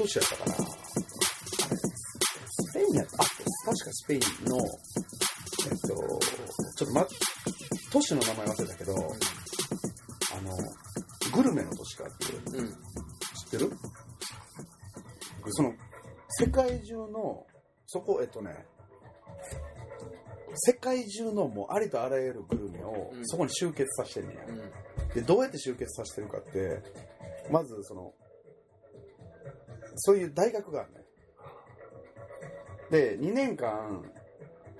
都市やったかな。スペインやったあ、確かスペインの、えっと、ちょっとま、都市の名前忘れたけど、あの、グルメの都市かっていう、うん。知ってる？その、世界中の、そこ、えっとね、世界中のもうありとあらゆるグルメをうんそこに集結させてるんや。うん。で、どうやって集結させてるかって、まずその、そういう大学があるね。で、2年間、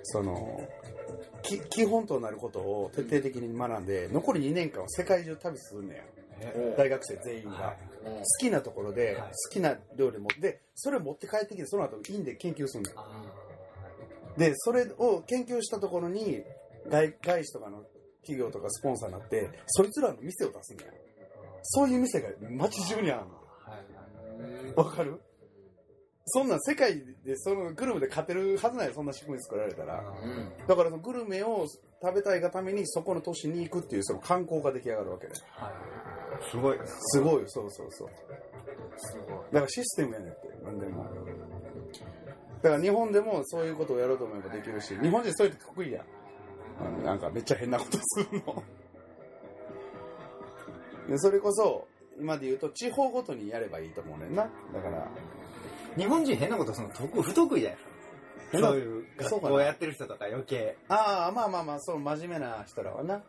その、き基本となることを徹底的に学んで、残り2年間は世界中旅するんねや。大学生全員が。うん好きなところで、はい好きな料理持って、それを持って帰ってきて、その後、院で研究するんだよ。あで、それを研究したところに、外外資とかの企業とかスポンサーになって、そいつらの店を出すんだよ。そういう店が街中にあるの。わかる？そんなん世界でそのグルメで勝てるはずないよそんな仕組み作られたら。うんだからそのグルメを食べたいがためにそこの都市に行くっていうその観光が出来上がるわけで。はいすごいなすごいよ、そうそうそう。すごい。だからシステムやねんって、なんでも。だから日本でもそういうことをやろうと思えばできるし、日本人そういうの得意やなんかめっちゃ変なことするの。でそれこそ、今で言うと地方ごとにやればいいと思うねんな。だから、日本人変なことするの得不得意じゃない変なそういう学そうかな校やってる人とか余計ああ、まあまあまあ、その真面目な人らはな。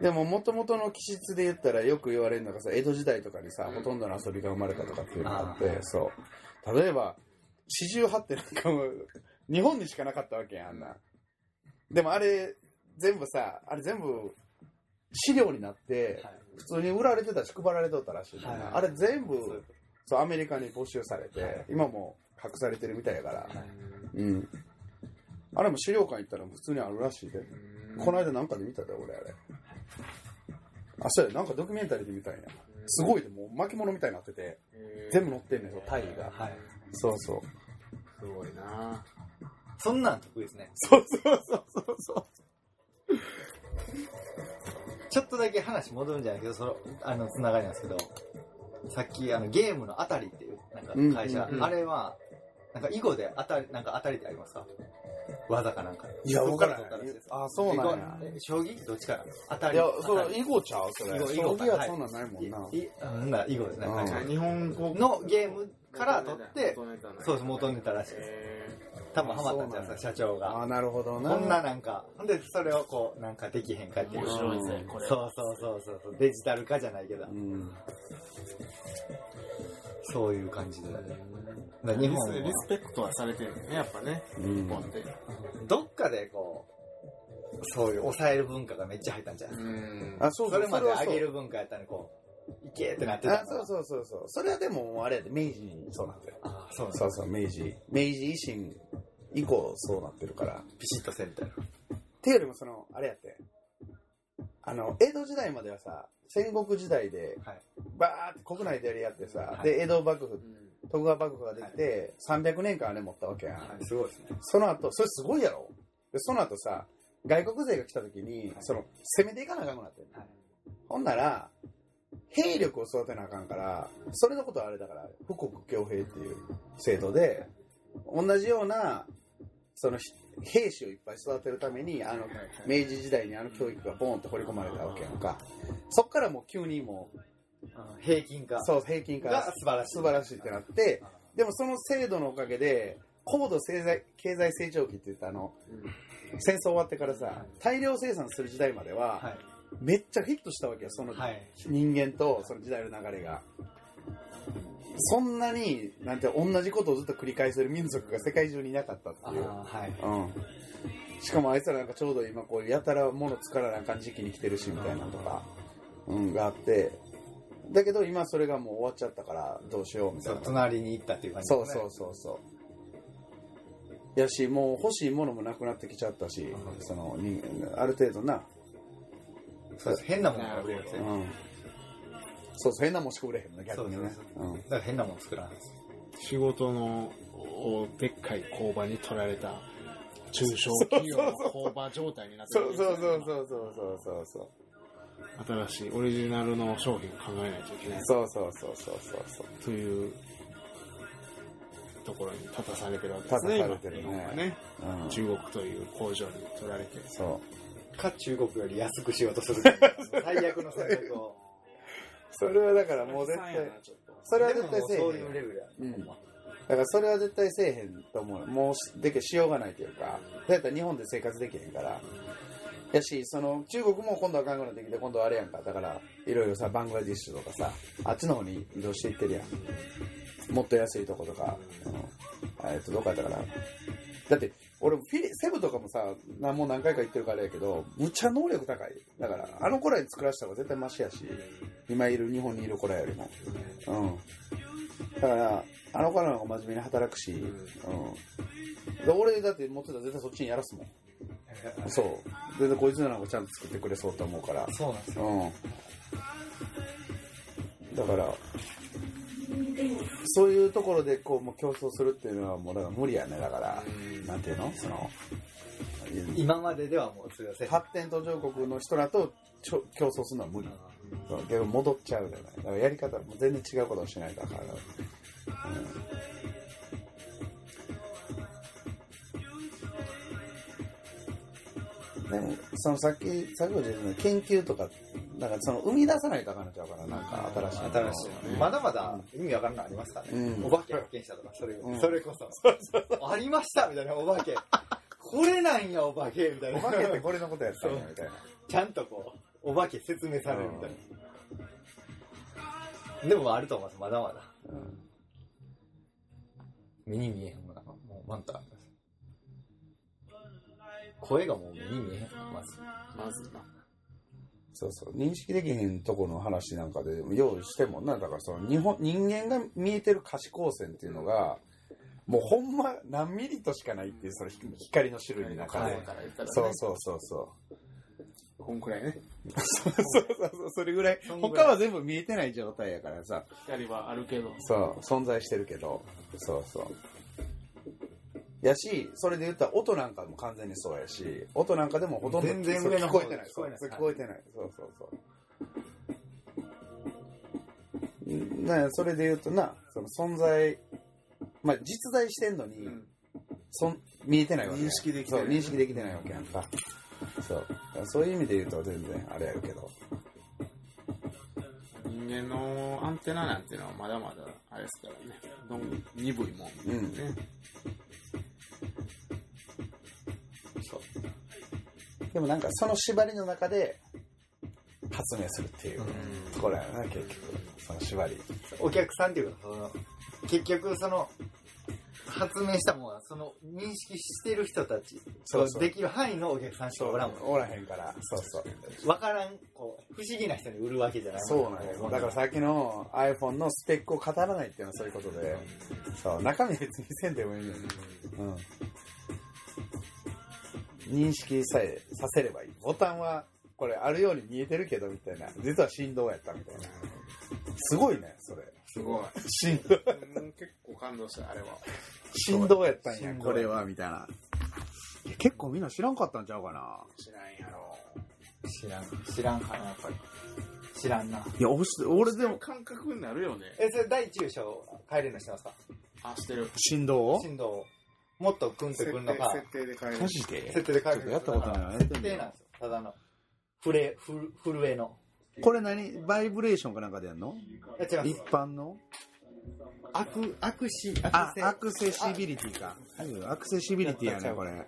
でも、もともとの気質で言ったらよく言われるのがさ、江戸時代とかにさ、うんほとんどの遊びが生まれたとかっていうのがあって、あーそう。例えば、四十八ってなんかもう、日本にしかなかったわけやん、あんな。でもあれ、全部さ、あれ全部、資料になって、はい普通に売られてたし、配られとったらしいはいあれ全部そうアメリカに没収されて、はい今も隠されてるみたいやから、はいうん。あれも資料館行ったら普通にあるらしいで。この間なんかで見たで、俺あれ。あ、そうや、なんかドキュメンタリーで見たんや。すごいで、もう巻物みたいになってて、全部載ってんねん、タイが。はいそうそう。すごいなそんなん得意ですねそうそうそうそうそう。ちょっとだけ話戻るんじゃないけどそのあのつながりなんですけどさっきあのゲームのあたりっていうなんか会社、うんうんうん。あれはなんか囲碁であたりなんかあたりってありますか？技かなんか。いや、わからん。あ、そうなんや。え将棋？どっちから？あたり。いや、あそれ、たり。囲碁ちゃうそれ。囲碁囲将碁棋はそんなんないもんな。いいうんな囲碁ですね、うん。はいじゃあ日本語のゲームから取ってそうです元ネタらしいです。へ多分ハマったんじゃないですか社長が。あ、なるほどな。こんななんかほんでそれをこうなんかできへんかっていう。面白いぜこれ。そうそうそうそうそう。デジタル化じゃないけど。うん。そういう感じで日本は。リスペクトはされてるよねやっぱね。うん日本ってどっかでこうそういう抑える文化がめっちゃ入ったんじゃないうん。あ、そうそう。それまで上げる文化やったのにこういけーってなってたあ、そうそうそうそう。それはでも、あれやで、明治にそうなってる。あそうそうそう、明治。明治維新以降そうなってるから。ピシッとせんみたいなっていうよりもその、あれやって。あの、江戸時代まではさ、戦国時代で、はいバーって国内でやり合ってさ、はいで、江戸幕府う、ん徳川幕府ができて、300年間あれ持ったわけやん。はいすごいですねその後、それすごいやろで、その後さ、外国勢が来た時に、その、攻めていかなあかんくなってんのはいほんなら、兵力を育てなあかんから、それのことはあれだから、富国強兵っていう制度で、同じような、その、兵士をいっぱい育てるために、あの、明治時代にあの教育がボーンと掘り込まれたわけやんか。そっからもう急にもうん平均化。う、そう、平均化が素晴らしい。素晴らしいってなって、でもその制度のおかげで、高度経済経済成長期って言ったあの、戦争終わってからさ、大量生産する時代までは、はいめっちゃヒットしたわけよ、そのはい人間とその時代の流れが。そんなに、なんて、同じことをずっと繰り返せる民族が世界中にいなかったってあいう。ーはいうん。しかもあいつらなんかちょうど今こうやたら物作らなあかん時期に来てるしみたいなとか、うん、があって、だけど今それがもう終わっちゃったからどうしようみたそいうな。隣に行ったっていう感じそうそうそうそう。やし、もう欲しいものもなくなってきちゃったし、そのある程度な、そうです変なものが売れるんですうんね。そうそう、変なもんしか売れへんの、逆にね。そうだから変なもの作らないです仕事のおでっかい工場に取られた中小企業の工場状態になってそうるそうそうそうそうそうそうそう。新しいオリジナルの商品を考えないといけないそうそうそうそうそうそう。というころに立たされてるわけですね。立たされてるねね。うん中国という工場に取られて。そう。か中国より安くしようとする 最悪の選択をそれはだからもう絶対、それは絶対せえへん。そういうレベルや、うんだからそれは絶対せえへんと思う。もうしできしようがないというか、だったら日本で生活できへんから。やし、その中国も今度は韓国になってきて、今度はあれやんか。だから、いろいろさ、バングラディッシュとかさ、あっちの方に移動していってるやん。もっと安いとことか、うんえっと、どこやったかな。だって、俺、フィリセブとかもさ、なもう何回か行ってるからやけど、むっちゃ能力高い。だから、あの子らに作らせた方が絶対マシやし、今いる、日本にいる子らよりも。うん。だから、あの子らの方が真面目に働くし、うん。で俺だって持ってたら絶対そっちにやらすもん。そう。全然こいつらの方がちゃんと作ってくれそうと思うから。そうなんですようん。だから、そういうところでこう、もう競争するっていうのはもうだから無理やね。だから、なんていうの？その、今までではもう通用せん発展途上国の人らとちょ競争するのは無理。そうけど戻っちゃうじゃない。だからやり方も全然違うことをしないとあから。うん、でも、そのさっき、さっきも言った研究とか、なんかその生み出さないとあかんのちゃうかな、なんか新しいの。新しいのまだまだ意味わからんのありますかね、うん。お化け発見したとかそれ,、うん。それこそ。ありましたみたいなお化け。これなんやお化けみたいな。お化けってこれのことやったんや、みたいな。ちゃんとこうお化け説明される。みたいな、でもあると思いますまだまだ。うん。目に見えへんものがもうマントあります声がもう目に見えへん。まず。まずな。そうそう。認識できへんとこの話なんかで、用意してもな、だからその日本、人間が見えてる可視光線っていうのが、もうほんま何ミリとしかないっていう、そのひ光の種類の中で。そうそうそうそう。こんくらいね。そうそうそう、それぐらい。そんぐらい他は全部見えてない状態やからさ、光はあるけど。そう、存在してるけど、そうそう。やし、それで言ったら音なんかも完全にそうやし、音なんかでもほとんど全然上の方聞こえてない。そう聞こえてない。そうそうそう。んねそれで言うとな、その存在、まあ実在してんのに、そん見えてないわけや認識できてないそう、認識できてないわけやんか。そう。そういう意味で言うと全然あれやるけど。人間のアンテナなんていうのはまだまだあれですからね。どん鈍いもんうん。ね。でもなんかその縛りの中で発明するっていううんところやな、結局。その縛り。お客さんっていうかその結局その発明したものはその認識してる人たちそうそうできる範囲のお客さんしかおらんもんおらへんから。そうそう。分からんこう不思議な人に売るわけじゃないそうなんよ。だからさっきの iPhone のスペックを語らないっていうのはそういうことで、そう、中身別にせんでもいいのに。うん。認識さえさせればいい。ボタンはこれあるように見えてるけどみたいな。実は振動やったみたいな。すごいね、それ。すごい。振動、うん結構感動した、あれは。振動やったんや、これは、みたいな。結構みんな知らんかったんちゃうかな。知らんやろ。知らん知らんかなやっぱり知らんないや、俺俺でも、感覚になるよね。えそれ第一章変えれるのしてますかあ、してる。振動を振動をもっとクンとくんのか。設定で変える。マ。ジで？設定で変える。やったことない。設定なんですよ。ただのフレフル震えのこれ何？バイブレーションかなんかでやんの？一般の？アクアクシあ、セアクセシビリティか。アクセシビリティやね、これ。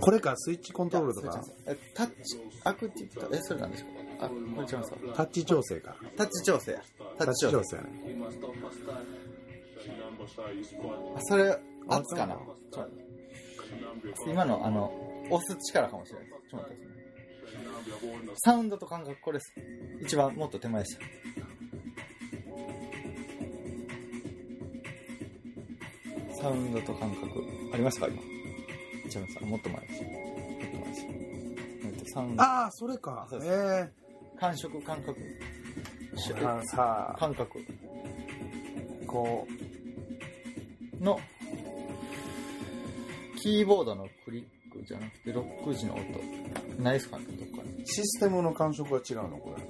これか、スイッチコントロールとか、えタッチアクティブえそれなんでしょうか？あこれ違いますか？タッチ調整か。タッチ調整。タタッチ調整整やね。あそれ圧かな。今のあの押す力かもしれない。ですちょっと待ってください。ねサウンドと感覚これです一番もっと手前ですサウンドと感覚ありますか？今。違いますもっと前ですもっと前ですえっとサウンドああ、それか。そうえ感触感覚。えあのさ、感覚。このキーボードのクリックじゃなくてロック時の音ないですかねどっかにう、システムの感触が違うの、これ。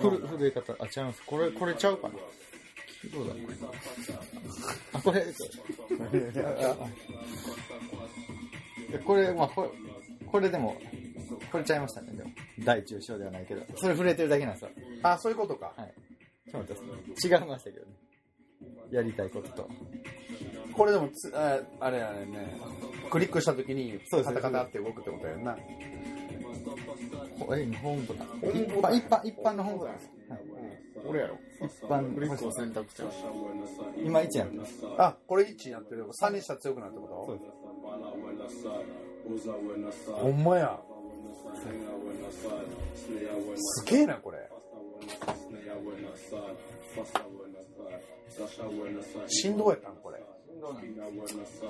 ふる震え方あ違いますこれこれちゃうかなキーどうだあ、これ、これ、まあ、これ、これでも、これちゃいましたね、でも。大中小ではないけど。それ触れてるだけなんですよ。あ、そういうことか。ちょっと待って違いましたけどね。やりたいことと。これでもつ、ああれあれね、クリックした時に、そうですカタカタって動くってことやんな。これ、ホームボ一般、一般、一般のホームボタンです。はい俺やろ。一般クリックを選択した。今1やってます。あ、これ1になってる。3にしたら強くなるってこそうです。とほんまや。すげえな、これ。振動やったんこれ。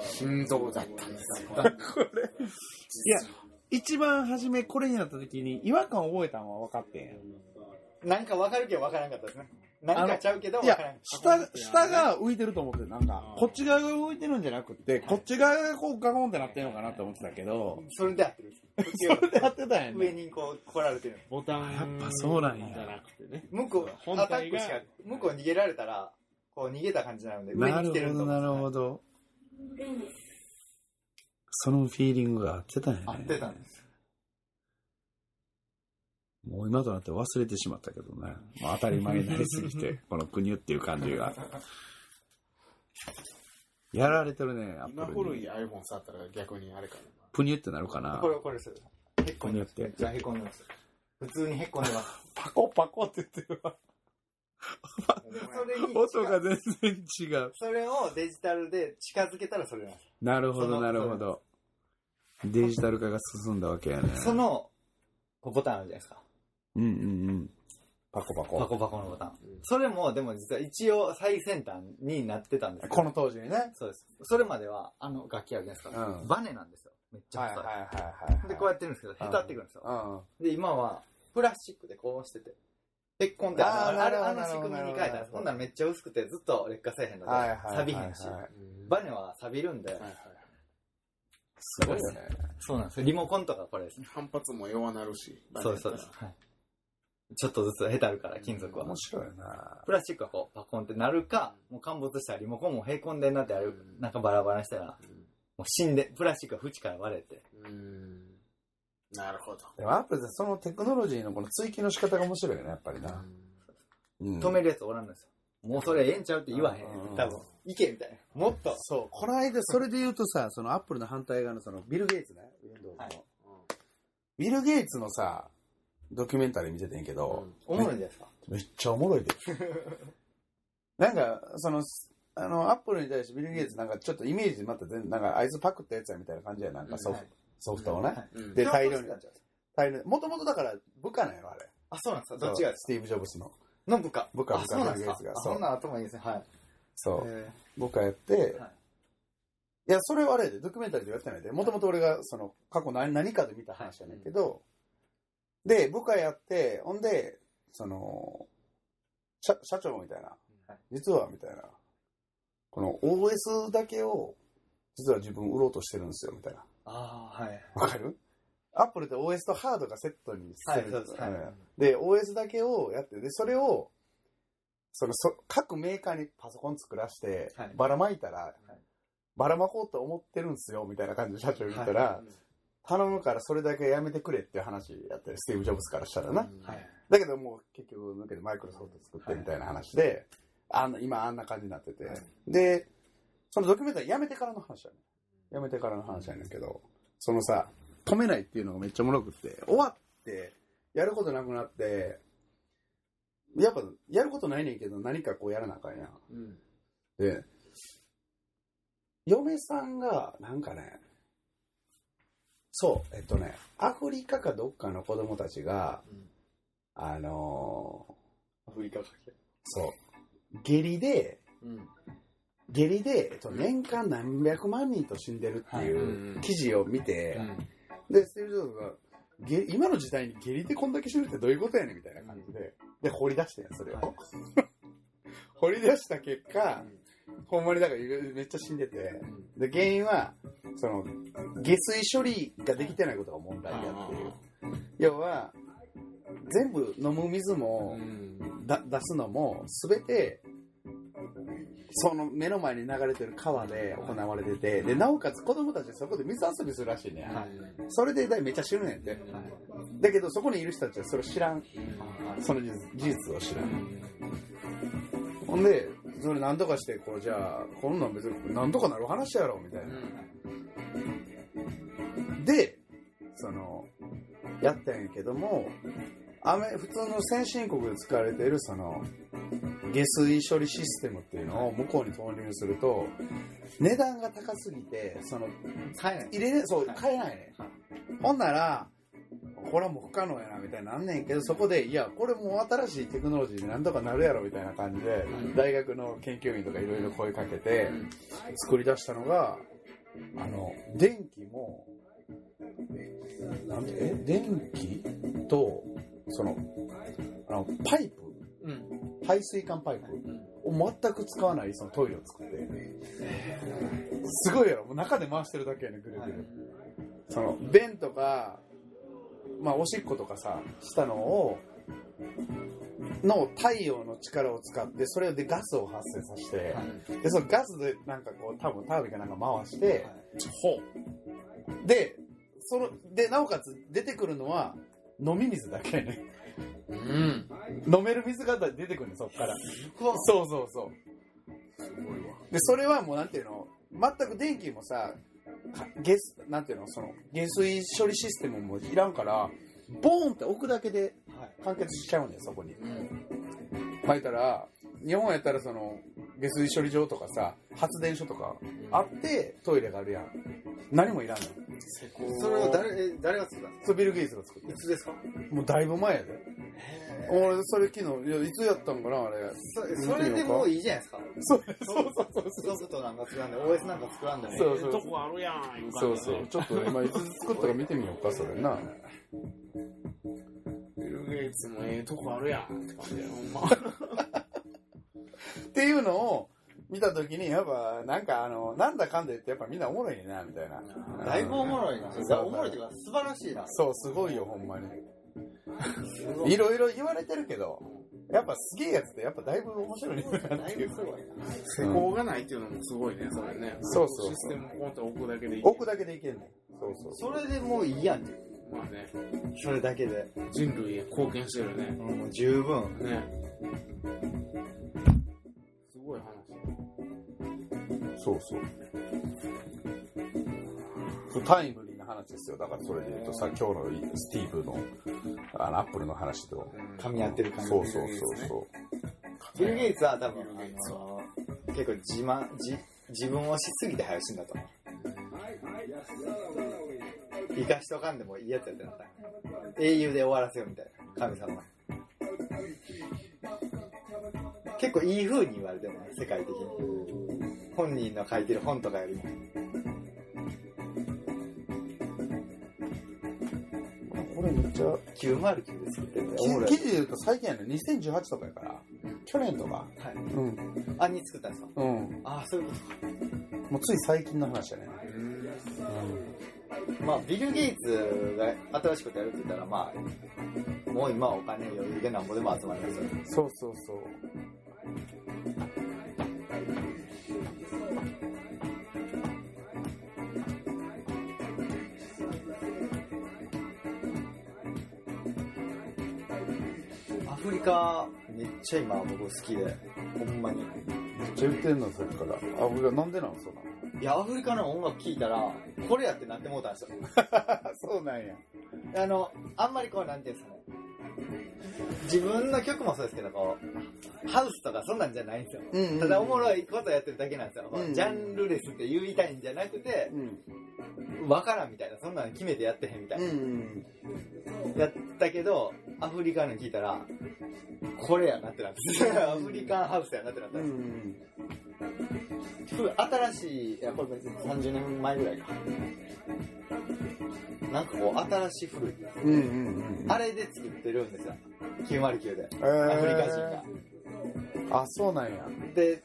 心臓だったんですこれ。いや、一番初めこれになった時に違和感覚えたのは分かってんやなんかわかるけどわからんかったですね。なんかちゃうけどわいやからん下、下が浮いてると思って、なんかこっち側が浮いてるんじゃなくて、こっち側がこうガコンってなってんのかなって思ってたけど、た。それで合ってる。それでやってたんや上ね。にこう来られてる。ボタンやっぱそうなんやじゃなくてね。向こう、本アタックしか、向こう逃げられたら、こう逃げた感じになるんで、上なに来てるとるほど、なるほど。ど。そのフィーリングが合ってたんやね。合ってたんです。もう今となって忘れてしまったけどね。もう当たり前になりすぎて、この国っていう感じが。やられてるね、アップルに。今古い iPhone 触ったら逆にあれかプニュってなるかなこ。れ、これです。へっこんでってじゃあへこんでます。普通にへっこんでます。パコパコって言ってるわ。それに、音が全然違う。それをデジタルで近づけたらそれなんです。なるほど、なるほど。デジタル化が進んだわけやね。その、こうボタンあるじゃないですか。うんうんうん。パコパコ。パコパコのボタン。それも、でも実は一応最先端になってたんですけどこの当時にね。そうです。それまでは、あの楽器あるじゃないですか。うんバネなんですよ。めっちゃはい細い。はいはいはい。で、こうやってるんですけど、へたってくるんですよ。うん。で、今は、プラスチックでこうしてて、へっこんで、あのあれあの仕組みに変えたんほんならめっちゃ薄くて、ずっと劣化せえへんので。錆びへんし。バネは錆びるんで、はいはい。すごいよね。そうなんですよ。リモコンとかこれですね。反発も弱なるし。そうです、そうです。はい。ちょっとずつへたるから、金属は。面白いなプラスチックがこう、パコンってなるか、もう陥没したらリモコンもへこんでんなってある、なんかバラバラにしたら、もう死んで、プラスチックが縁から割れて。うん。なるほど。でもアップルってそのテクノロジーのこの追求の仕方が面白いよね、やっぱりな。うん止めるやつおらんのですよ。もうそれええんちゃうって言わへんうん。多分。いけみたいな。もっと。そう、この間、それで言うとさ、そのアップルの反対側のそのビル・ゲイツね、Windows のはいビル・ゲイツのさ、ドキュメンタリー見ててんけど、おもろいじゃないですか？めっちゃおもろいで。なんか、その、あの、アップルに対してビル・ゲイツなんかちょっとイメージまた全然、なんかあいつパクったやつやみたいな感じやなんかソフ,、はいソフトをね。で、大量に大量に。もともとだから部下なんやろ、あれ。あ、そうなんですか。どっちがスティーブ・ジョブスの。かの部下。部下部下ビルゲイツ。があそんなん頭いいですね。はい。そう。え部下やって、はいいや、それはあれで、ドキュメンタリーでやってないで、もともと俺が、その、過去何何かで見た話やねんけど、で、部下やって、ほんで、その、社社長みたいな、はい実は、みたいな、この OS だけを、実は自分売ろうとしてるんですよ、みたいな。ああ、はい。わかる？アップルって OS とハードがセットにしてる、はいそうです。はい。ん。で、OS だけをやって、で、それを、そのそ各メーカーにパソコン作らして、はい。ばらまいたら、ばらまこうと思ってるんですよ、みたいな感じで社長言ったら、は頼むからそれだけやめてくれっていう話やってる、スティーブ・ジョブズからしたらな。はい。だけどもう結局抜けてマイクロソフト作ってみたいな話で、あんな今あんな感じになってて、はい。で、そのドキュメンタリーやめてからの話やねやめてからの話やねんけど、そのさ、止めないっていうのがめっちゃおもろくって、終わって、やることなくなって、やっぱ、やることないねんけど、何かこうやらなあかんやん。うん。で、嫁さんが、なんかね、そう、えっとね、アフリカかどっかの子供たちが、あのアフリカかけ？ーそう、下痢で、うん。下痢で、えっと、年間何百万人と死んでるっていう記事を見て、で、スティーブ・ジョブズが、ゲ今の時代に下痢でこんだけ死ぬってどういうことやねんみたいな感じで、で、掘り出してんそれを。はい。掘り出した結果、ほんまにだからめっちゃ死んでて、で、原因は、その、下水処理ができてないことが問題だっていう。要は、全部飲む水も、だ出すのも、すべて、その目の前に流れてる川で行われてて、で、なおかつ子供たちそこで水遊びするらしいねん。はいそれでめっちゃ死ぬねんって。だけどそこにいる人たちはそれを知らん。その事実を知らん。ほんで、それなんとかして、こう、じゃあ、こんなん別になんとかなる話やろ、みたいな。で、その、やったんやけども、アメ普通の先進国で使われているその、下水処理システムっていうのを向こうに投入すると、値段が高すぎて、その、買えない。入れね、そう、買えないね。ほんなら、これはもう不可能やな、みたいになんねんけど、そこで、いや、これもう新しいテクノロジーでなんとかなるやろ、みたいな感じで、大学の研究員とかいろいろ声かけて、作り出したのが、あの、電気も、なんて、え、電気と、その、あの、パイプ、うん。排水管パイプ。を全く使わないそのトイレを作って、すごいやろ、もう中で回してるだけやね、ぐるぐる。その、便とか、まあ、おしっことかさ、したのを、の太陽の力を使って、それでガスを発生させて、で、そのガスでなんかこう、多分タービンかなんか回して、ほで、その、で、なおかつ出てくるのは、飲み水だけやね。う。うん。飲める水が出てくるね、そっから。そうそうそう。で、それはもうなんていうの、全く電気もさ、か下水なんていうの、その、下水処理システムもいらんから、ボーンって置くだけで完結しちゃうんだよ、そこに。まあ、言ったら、日本やったらその、下水処理場とかさ、発電所とかあって、トイレがあるやん。何もいらんの。それを誰、え誰が作ったんでそれビル・ゲイツが作っすかいつですか？た。もうだいぶ前やで。俺、それ昨日、いや、いつやったんかな、あれ。そそれでもういいじゃないですか。そうそうそうそうそう。ソフトなんか作らんで、OS なんか作らんでも。そうそうとこあるやん、言そうそう。ちょっと今いつ作ったか見てみようか、それな。ビル・ゲイツもええとこあるやんって感じで、ほんま。っていうのを見たときに、やっぱ、なんかあの、なんだかんだ言って、やっぱみんなおもろいねんな、みたいな。だいぶおもろいな。おもろいっていうか、素晴らしいな。そう、すごいよ、ほんまに。いろいろ言われてるけど、やっぱすげえやつって、やっぱだいぶ面白いね。施工がないっていうのもすごいね、それね。そうそうそうシステムポンって置くだけでいい。置くだけでいけんねん。そうそう。それでもういいやん。まあね、それだけで。人類へ貢献してるね。もう十分。ね。すごい話。そうそう。そうタイムリーな話ですよ。だからそれで言うとさ、今日のスティーブの、あの、アップルの話と。噛み合ってる感じ。そうそうそうそう。ビル・ゲイツは多分、あの結構自慢、自自分をしすぎて早死んだと思う。生かしとかんでもいいやつやってなった。英雄で終わらせようみたいな。神様。結構いい風に言われてるね、世界的に。本人の書いてる本とかよりも。これめっちゃ、909で作ってるんで、おもろい記。事で言うと最近やね、2018とかやから、去年とか。はい。うん。あ、に作ったんですかうん。ああ、そういうこもうつい最近の話やね。と。まあ、ビル・ゲイツが新しいことやるって言ったら、まあ、もう今はお金余裕でなんぼでも集まりますよ。そうそうそう。アフリカ、めっちゃ今僕好きで、ほんまに。めっちゃ言ってんの、さっきから。あ、俺がなんでなんそうなの？いや、アフリカの音楽聴いたら、これやってなってもうたんですよ。そうなんや。あの、あんまりこう、なんていうんですかね。自分の曲もそうですけど、こう、ハウスとかそんなんじゃないんですよ。うんうんただおもろいことやってるだけなんですよ。うんジャンルレスって言いたいんじゃなくて、うん。わからんみたいな、そんなの決めてやってへんみたいな。うん。やったけど、アフリカの聞いたら、これやなってなって。アフリカンハウスやなってなった新しい、いや、これ別に30年前ぐらいか。なんかこう、新しい古い。うんうんうん。あれで作ってるんですよ。909で。えーアフリカ人が。あ、そうなんや。で、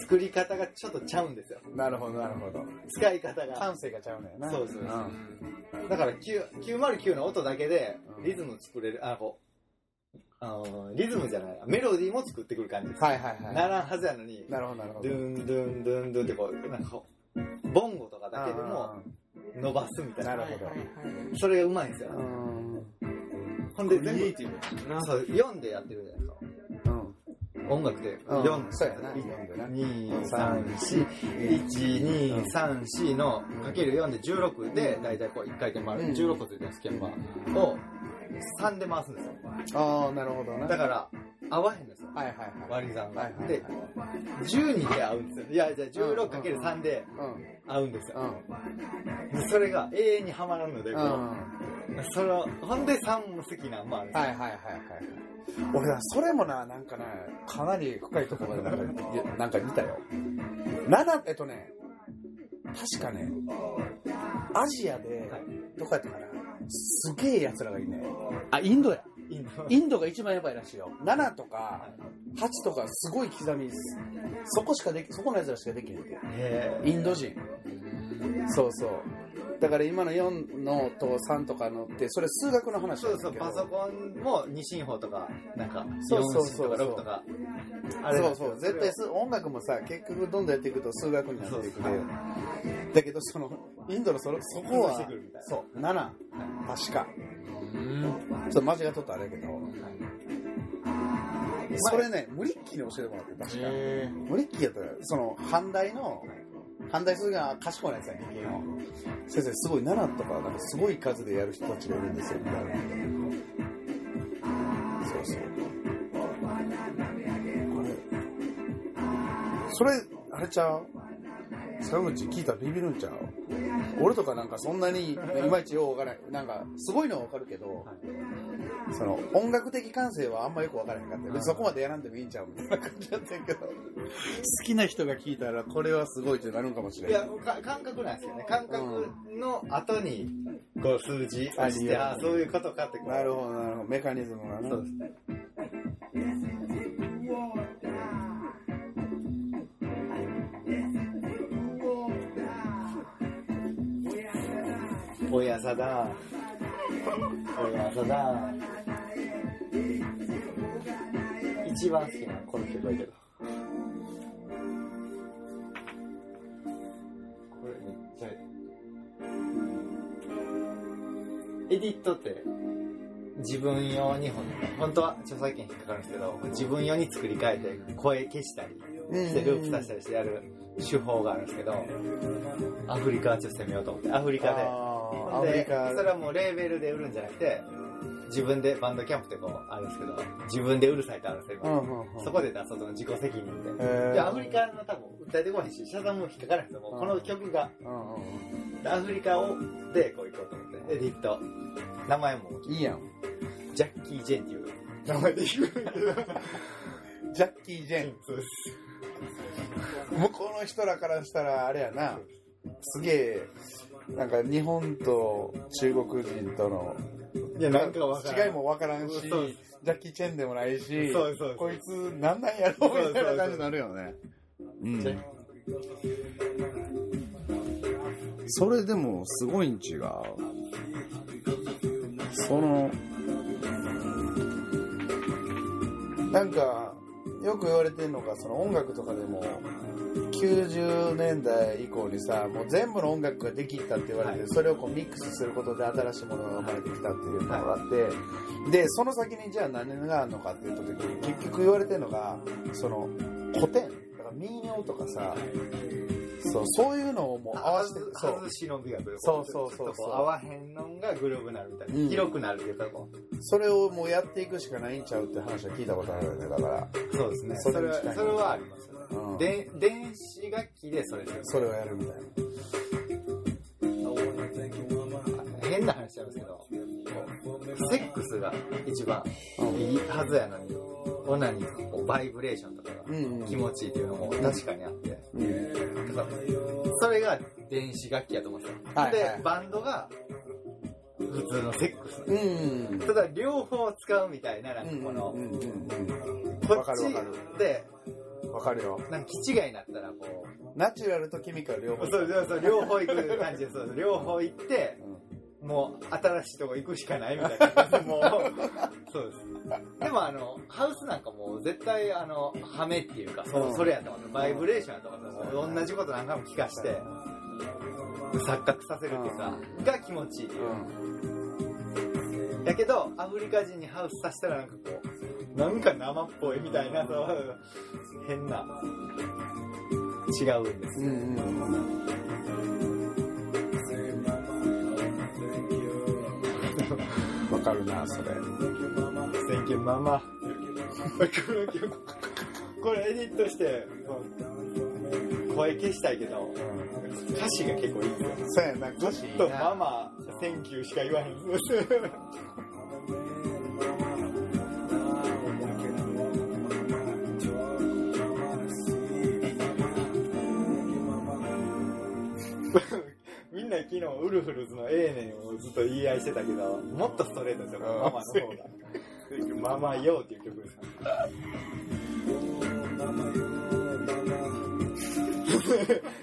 作り方がちょっとちゃうんですよ。なるほど、なるほど。使い方が。感性がちゃうのよな。そうそうそんだから9 909の音だけでうんリズム作れる、あ、こう、あのリズムじゃないメロディーも作ってくる感じです、はいはいはい。ならんはずやのになるほどなるほど。ドゥンドゥンドゥンドゥンってこうなんかこうボンゴとかだけでも伸ばすみたいななるほどそれがうまいんですよ。ほんで全部。そう4でやってるじゃないですかうん。音楽でうん。4そうやな。読んでな。2341234のかける4で16で大体こう1回転回る。うん。16個ついてるスケンバー。を3で回すんですよ。ああ、なるほどな。だから合わへんんですよ。はいはいはい。割り算が。はいはいはいで12で合うんですよ。いやじゃあ 16×3 でうん。合うんですよ。うん。でそれが永遠にはまらんのでう。そのほんで3も好きなんもあるんですよ。いはいはいはい。俺はそれもな、なんかね、かなり深いところまでなんか、いなんか見たよ。7、えっとね、確かね、アジアで、どこやったかな、すげえ奴らがいいね。あ、インドや。インドインドが一番やばいらしいよ。7とか8とかすごい刻みです。そこしかでき、そこの奴らしかできへんって。へインド人。そうそう。だから今の4のと3とかのって、それ数学の話そうそうパソコンも二進法とかなんかそうそう4そう進とか6とかそうそう。絶対す音楽もさ、結局どんどんやっていくと数学になっていくでそう。だけど、その、インドのそのそこはそう、7、確か。ちょっと間違っとったらあれやけど、それね、無理っきに教えてもらって、確か。へ無理っきやったら、その、反対の、反対するのは賢いやつや、劇の。先生、すごい7とか、なんかすごい数でやる人たちがいるんですよ、みたいな。そうそう。あれ、それ、あれちゃう？坂口聞いたらビビるんちゃう？俺とかなんかそんなにいまいちようわからない。なんか、すごいのはわかるけど、その、音楽的感性はあんまよくわからへんかった。そこまでやらんでもいいんちゃうみたいな感じだったけど。好きな人が聞いたら、これはすごいってなるんかもしれいない。やか感覚なんですよね感覚の後にこう数字あ押してあそういうことかってなるほど、なるほど。メカニズムがな。そうですおやさだおやさだ一番好きなのこの曲だけどこれめっちゃエディットって自分用に本当は著作権引っかかるんですけど自分用に作り変えて声消したりしてループさせたりしてやる手法があるんですけどアフリカはちょっと攻めようと思ってアフリカでアフでリカ。それはもうレーベルで売るんじゃなくて自分でバンドキャンプってこうあるんですけど自分で売るサイトあるんですようんうんうん。そこで出そうとの自己責任で。へー。でアフリカの多分訴えてこないしシャザムも引っかからないんですよもうこの曲がアフリカをでこう行こうと思ってエディット。名前もうんい。いやん。ジャッキー・ジェンっていう名前で行くジャッキー・ジェン。そうです。向こうの人らからしたら、あれやな。すげえ、なんか日本と中国人とのいやなんかわからん。違いもわからんし、ジャッキー・チェンでもないし、そうそうこいつなんなんやろみたいな感じになるよね。うん。それでもすごいん違う。その、なんか、よく言われてるのが、その音楽とかでも、90年代以降にさ、もう全部の音楽ができたって言われて、はい。それをこうミックスすることで新しいものが生まれてきたっていうのがあって、で、その先にじゃあ何があるのかって言った時に、結局言われてるのが、その、古典、だから民謡とかさ、そう、そういうのをもう合わせて、そう。そうそうそうそう。合わへんのがグルーブになるみたいな、うん。広くなるっていうかこ。それをもうやっていくしかないんちゃうって話は聞いたことあるよね、だから。うそうですね。それはそれはありますうん。で電子楽器でそれそれをやるみたい変な話なんですけどセックスが一番。いいはずやのにオナニーのバイブレーションとかが。気持ちいいっていうのも確かにあって、うん。だからそれが電子楽器やと思うんですよ、はいはいでバンドが普通のセックスうん。ただ両方使うみたいななんかこの、うん。こっちでわかるよ。なんか気違いになったらこナチュラルとケミカル両う方。そうそうそう両方行く感じでそう両方行ってうんもう新しいとこ行くしかないみたいな感じでもうそうですでもあの、ハウスなんかもう絶対あの、ハメっていうか、そううんそれやと思う。バイブレーションやと思う。同じこと何回も聞かして、錯覚させるっていうか、が気持ちいい。やけど、アフリカ人にハウスさせたらなんかこう、なんか生っぽいみたいな、そう変な、違うんです。うんうんわかるなそれ Thank you ママ。これエディットして、声消したいけど、歌詞が結構いいんですよ。そうやな歌詞いいとなママ、 thank you しか言わへん。昨日ウルフルズのええねんをずっと言い合いしてたけど、もっとストレートですよ、うんママの方が。ママよっていう曲です。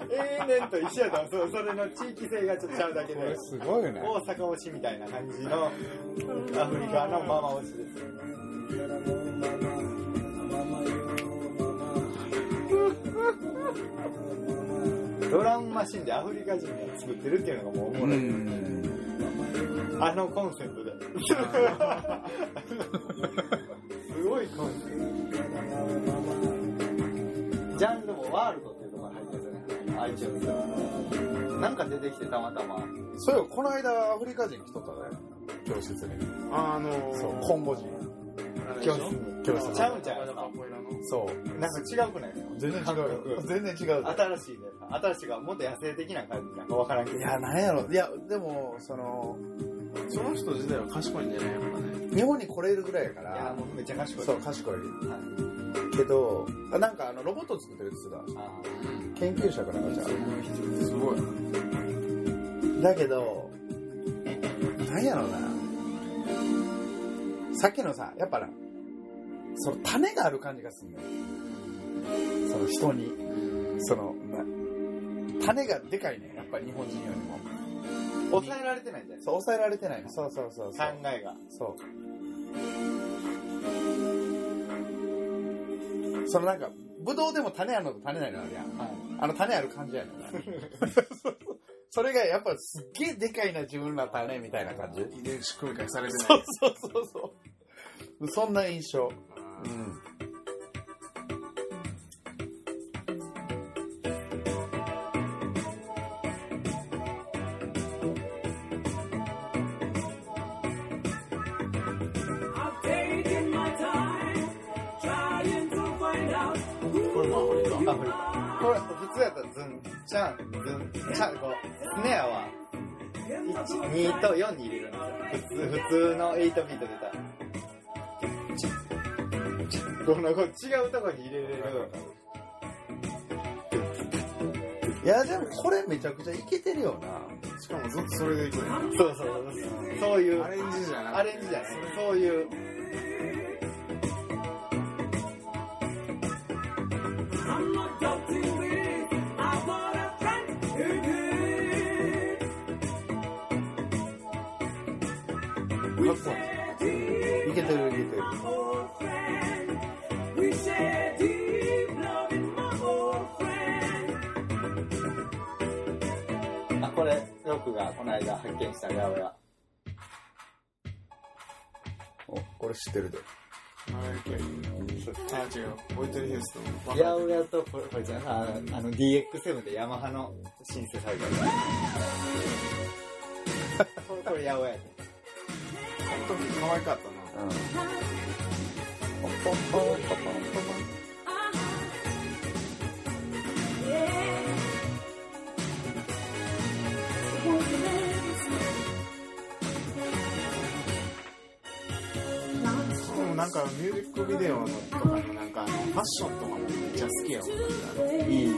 ええねんと一緒やったらそうそれの地域性がちょっとちゃうだけで。すごいよね大阪推しみたいな感じのアフリカのママ推しです。ドラムマシンでアフリカ人が作ってるっていうのがもうおもろい。んあのコンセントで。すごいコンセント。ジャンルもワールドっていうところに入ってるね。iTunes で。なんか出てきてたまたま。そうよこの間アフリカ人来とったね教室にあのそうコンゴ人教室に。教室ちゃうんちゃう？そう。なんか違くないですか？全然違うよ。全然違う新しいね。新しいがもっと野生的な感じなんかわからんけど。いやなんやろ。いやでもそのその人自体は賢いんじゃないやっぱね。日本に来れるぐらいやかいや、らもうめっちゃ賢い。そう賢い。はい。けどあなんかあのロボット作ってるって言ってあた研究者かなんかじゃすごい。んだけどなんやろな。さっきのさやっぱなその種がある感じがするのよ。その人に。そのな種がでかいね。やっぱり日本人よりも。ー抑えられてないんじゃないそう抑えられてないの。そうそうそうそう。考えが。そう。そのなんかブドウでも種あるのと種ないのあるやん。はい。あの種ある感じやねんな。それがやっぱすっげえでかいな自分ら種みたいな感じ。遺伝子組み換えされてない。そうそうそうそう。そんな印象アフリカ。これ、普通やったらズン、チャン、ズン、チャン、こう、スネアは、1、2と4に入れるんですよ。普通、普通の8ビート出たら。この、こう違うとこに入れれる。いやでもこれめちゃくちゃイケてるよなしかもずっとそれでいくねそうそう。そういうア、レンジじゃなくてアレンジじゃない。そういう。これ、ロックがこの間発見した八百屋。おこれ知ってるで。マライアキャリーあ違う。ボイトリーヒューストン八百屋と、これ、これじゃあ、あの DX7 でヤマハのシンセサイザー。が。これ、これ八百屋やね。この時可愛かったな。うん。ポンポンポンポンポンポンなんかミュージックビデオのとかの。なん。かあの。ファッションとかもめっちゃ好きやもん。いい。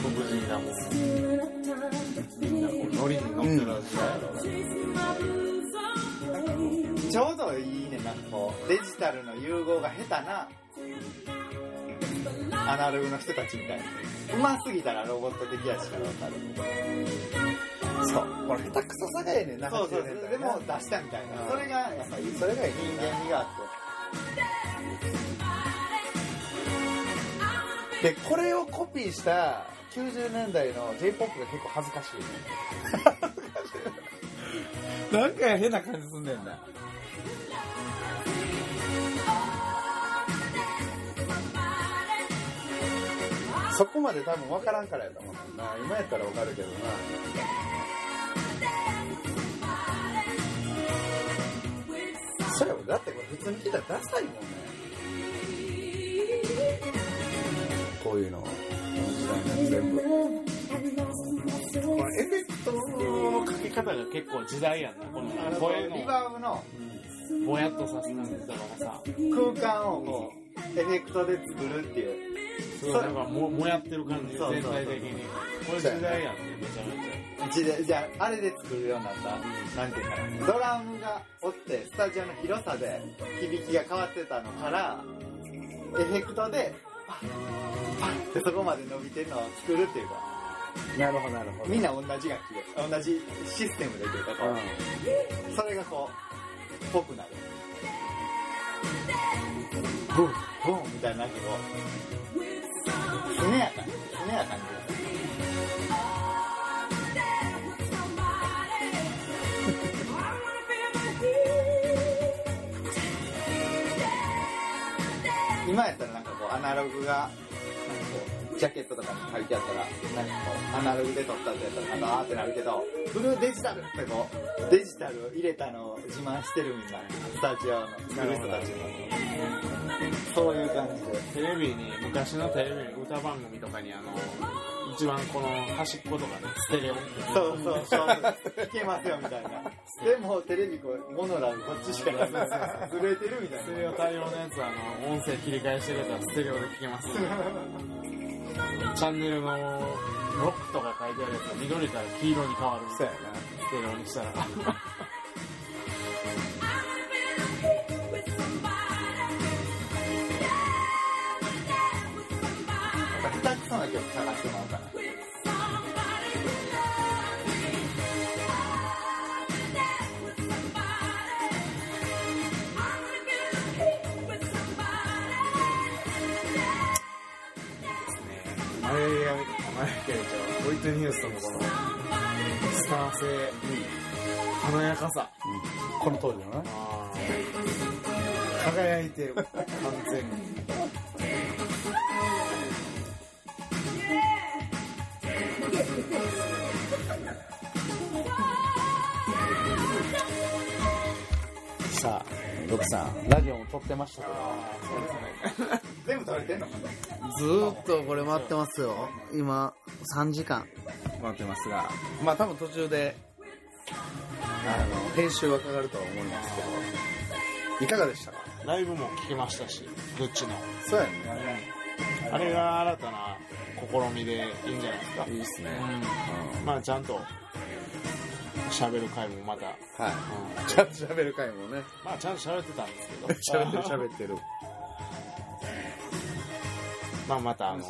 黒人がもうみん。なこうノリに乗ってる時代やろちょうどいいね、なん。かこう、デジタルの融合が下手な、アナログの人たちみたいな。うますぎたらロボット的やしかわかる。そう。これ下手くそさがええねんな、そうそう80年代でも出したみたいな。うんそれが、やっぱり、それがいい人間味があって。で、これをコピーした90年代の J-POP が結構恥ずかしいね。なんか変な感じすんねんな。そこまで多分分からんからやと思うな。今やったら分かるけどな。そうやろ、だってこれ普通に聞いたらダサいもんね。こういうの、この時代の全部。これエフェクトのかけ方が結構時代やんな。この声のリバーブのぼやっとさせたりとかもさ、空間をこう、エフェクトで作るっていう。すごいなんかももやってる感じ、そうそう全体的に。これ時代やんね、めちゃめちゃ。うちで、じゃあ、あれで作るようになった、なんていうかな、ドラムがおって、スタジオの広さで響きが変わってたのから、エフェクトで、パッ、パッってそこまで伸びてるのを作るっていうか、なるほど、なるほど。みんな同じ楽器で、同じシステムでっていうか、こう、それがこう、ぽくなる。ブン、ブンみたいな、なんかこう、すねやかに、すねやかに。今やったらなんかこう、アナログが、なんかこう、ジャケットとかに書いてあったら、なんかこう、アナログで撮ったってやったら、なんかあーってなるけど、フルデジタルってこう、デジタル入れたのを自慢してるみたいな、スタジオの人たちも。そういう感じで。テレビに、昔のテレビに歌番組とかにあの、一番この端っことかね、ステレオって。そうそうそう。いけますよみたいな。でもテレビこう、モノラルこっちしかない。ずれてるみたいな。ステレオ対応のやつはあの、音声切り替えしてくれたらステレオで聞けます、チャンネルのロックとか書いてあるやつが緑から黄色に変わる。そうやな。ステレオにしたら。探してもらおうかな。マレーア、マレーケルちゃん、ホイットニューストンのこの、スター性、華やかさ。この当時のな。輝いてる。完全に。さあ、ロクさん、ラジオも撮ってましたけど、全部撮れてんの？ずーっとこれ待ってますよ。今、3時間待ってますが、まあ多分途中で、あの、編集はかかるとは思いますけど、いかがでしたか？ライブも聞きましたし、グッチの。そうやね。あれが新たな試みでいいんじゃないですか？いいっすね。うん。まあちゃんと、喋る回もまた、はい。うんちゃんと喋る回もね。まあちゃんと喋ってたんですけど。喋ってる喋ってる。まあまたあの、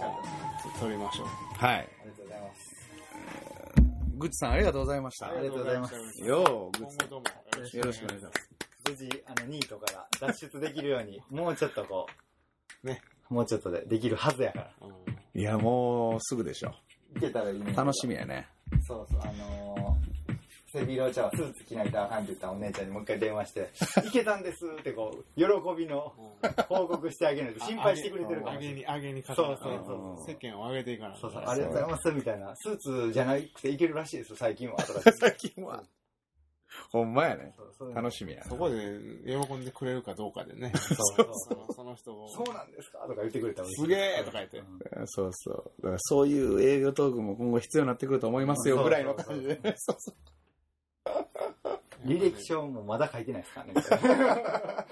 撮りましょう。はい。ありがとうございます。グッチさんありがとうございました。ありがとうございますよう、グッチ今後ともよろしくよろしくお願いします。無事、あの、ニートから脱出できるように、もうちょっとこう、ね。もうちょっとでできるはずやから。うんいや、もうすぐでしょ。いけたらいいね。楽しみやね。そうそう、あのー、セビローちゃんはスーツ着ないとあかんって言ったお姉ちゃんにもう一回電話して、いけたんですってこう、喜びの報告してあげないと心配してくれてるかもしれない。上げに、上げにかかそうるそうそう。世間を上げていかないそうそう、ありがとうございますみたいな。スーツじゃなくていけるらしいですよ、最近は。最近は。ほんまやね。そうそう楽しみやそこで喜んでくれるかどうかでね。そうそうそのその人を、そうなんですか？とか言ってくれたら嬉しいすげえとか言って。な。そうそう。だからそういう営業トークも今後必要になってくると思いますよ、ぐらいの感じで。そうそう。履歴書もまだ書いてないですからね、みたいな。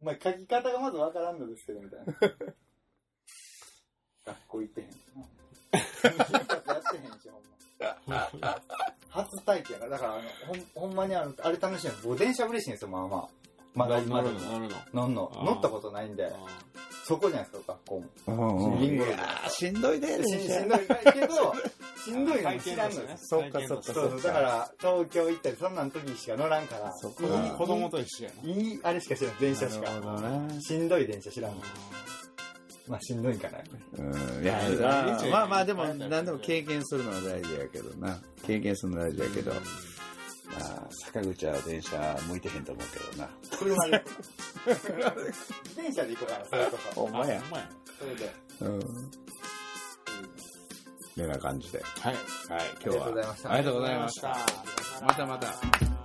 お前書き方がまずわからんのですけど、みたいな。学校行ってへんしな。やってへんし、ほんま。初体験やから、だからあの、ほんほんまにあの、あれ楽しいの。僕電車嬉しいんですよ、まあまあ。まだ乗るの、乗るの。乗んの。乗ったことないんで、そこじゃないですか、学校も。うんうん。リンゴいやーしんどいで、し電車しんどいけど、しんどいのも知らんのよ。そっかそっかそうそう、だから、東京行ったり、そんなん時しか乗らんから、そっかいい子供と一緒やな。いい、あれしか知らん、電車しなるか。ほどな。しんどい電車知らんの。まあ、しんどいんかな。うん、いやまあまあまあでも何でも経験するのは大事やけどな経験するのは大事やけど、まあ坂口は電車向いてへんと思うけどな車で行。自転車で行こうかな、それこそ。ほんまやほんまや。それで。うんこんな感じではい。はい今日はありがとうございましたありがとうございましたまたまた